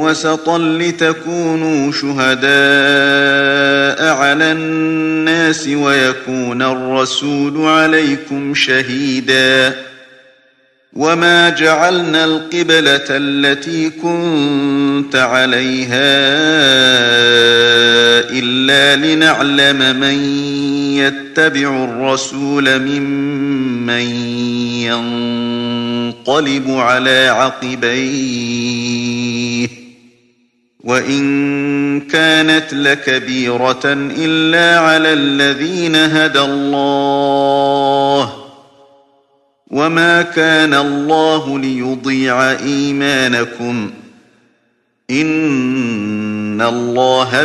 وسطا لتكونوا شهداء على الناس ويكون الرسول عليكم شهيداً. وما جعلنا القبلة التي كنت عليها إلا لنعلم من يتبع الرسول ممن ينقلب على عقبيه وإن كانت لكبيرة إلا على الذين هدى الله وما كان الله ليضيع إيمانكم إن الله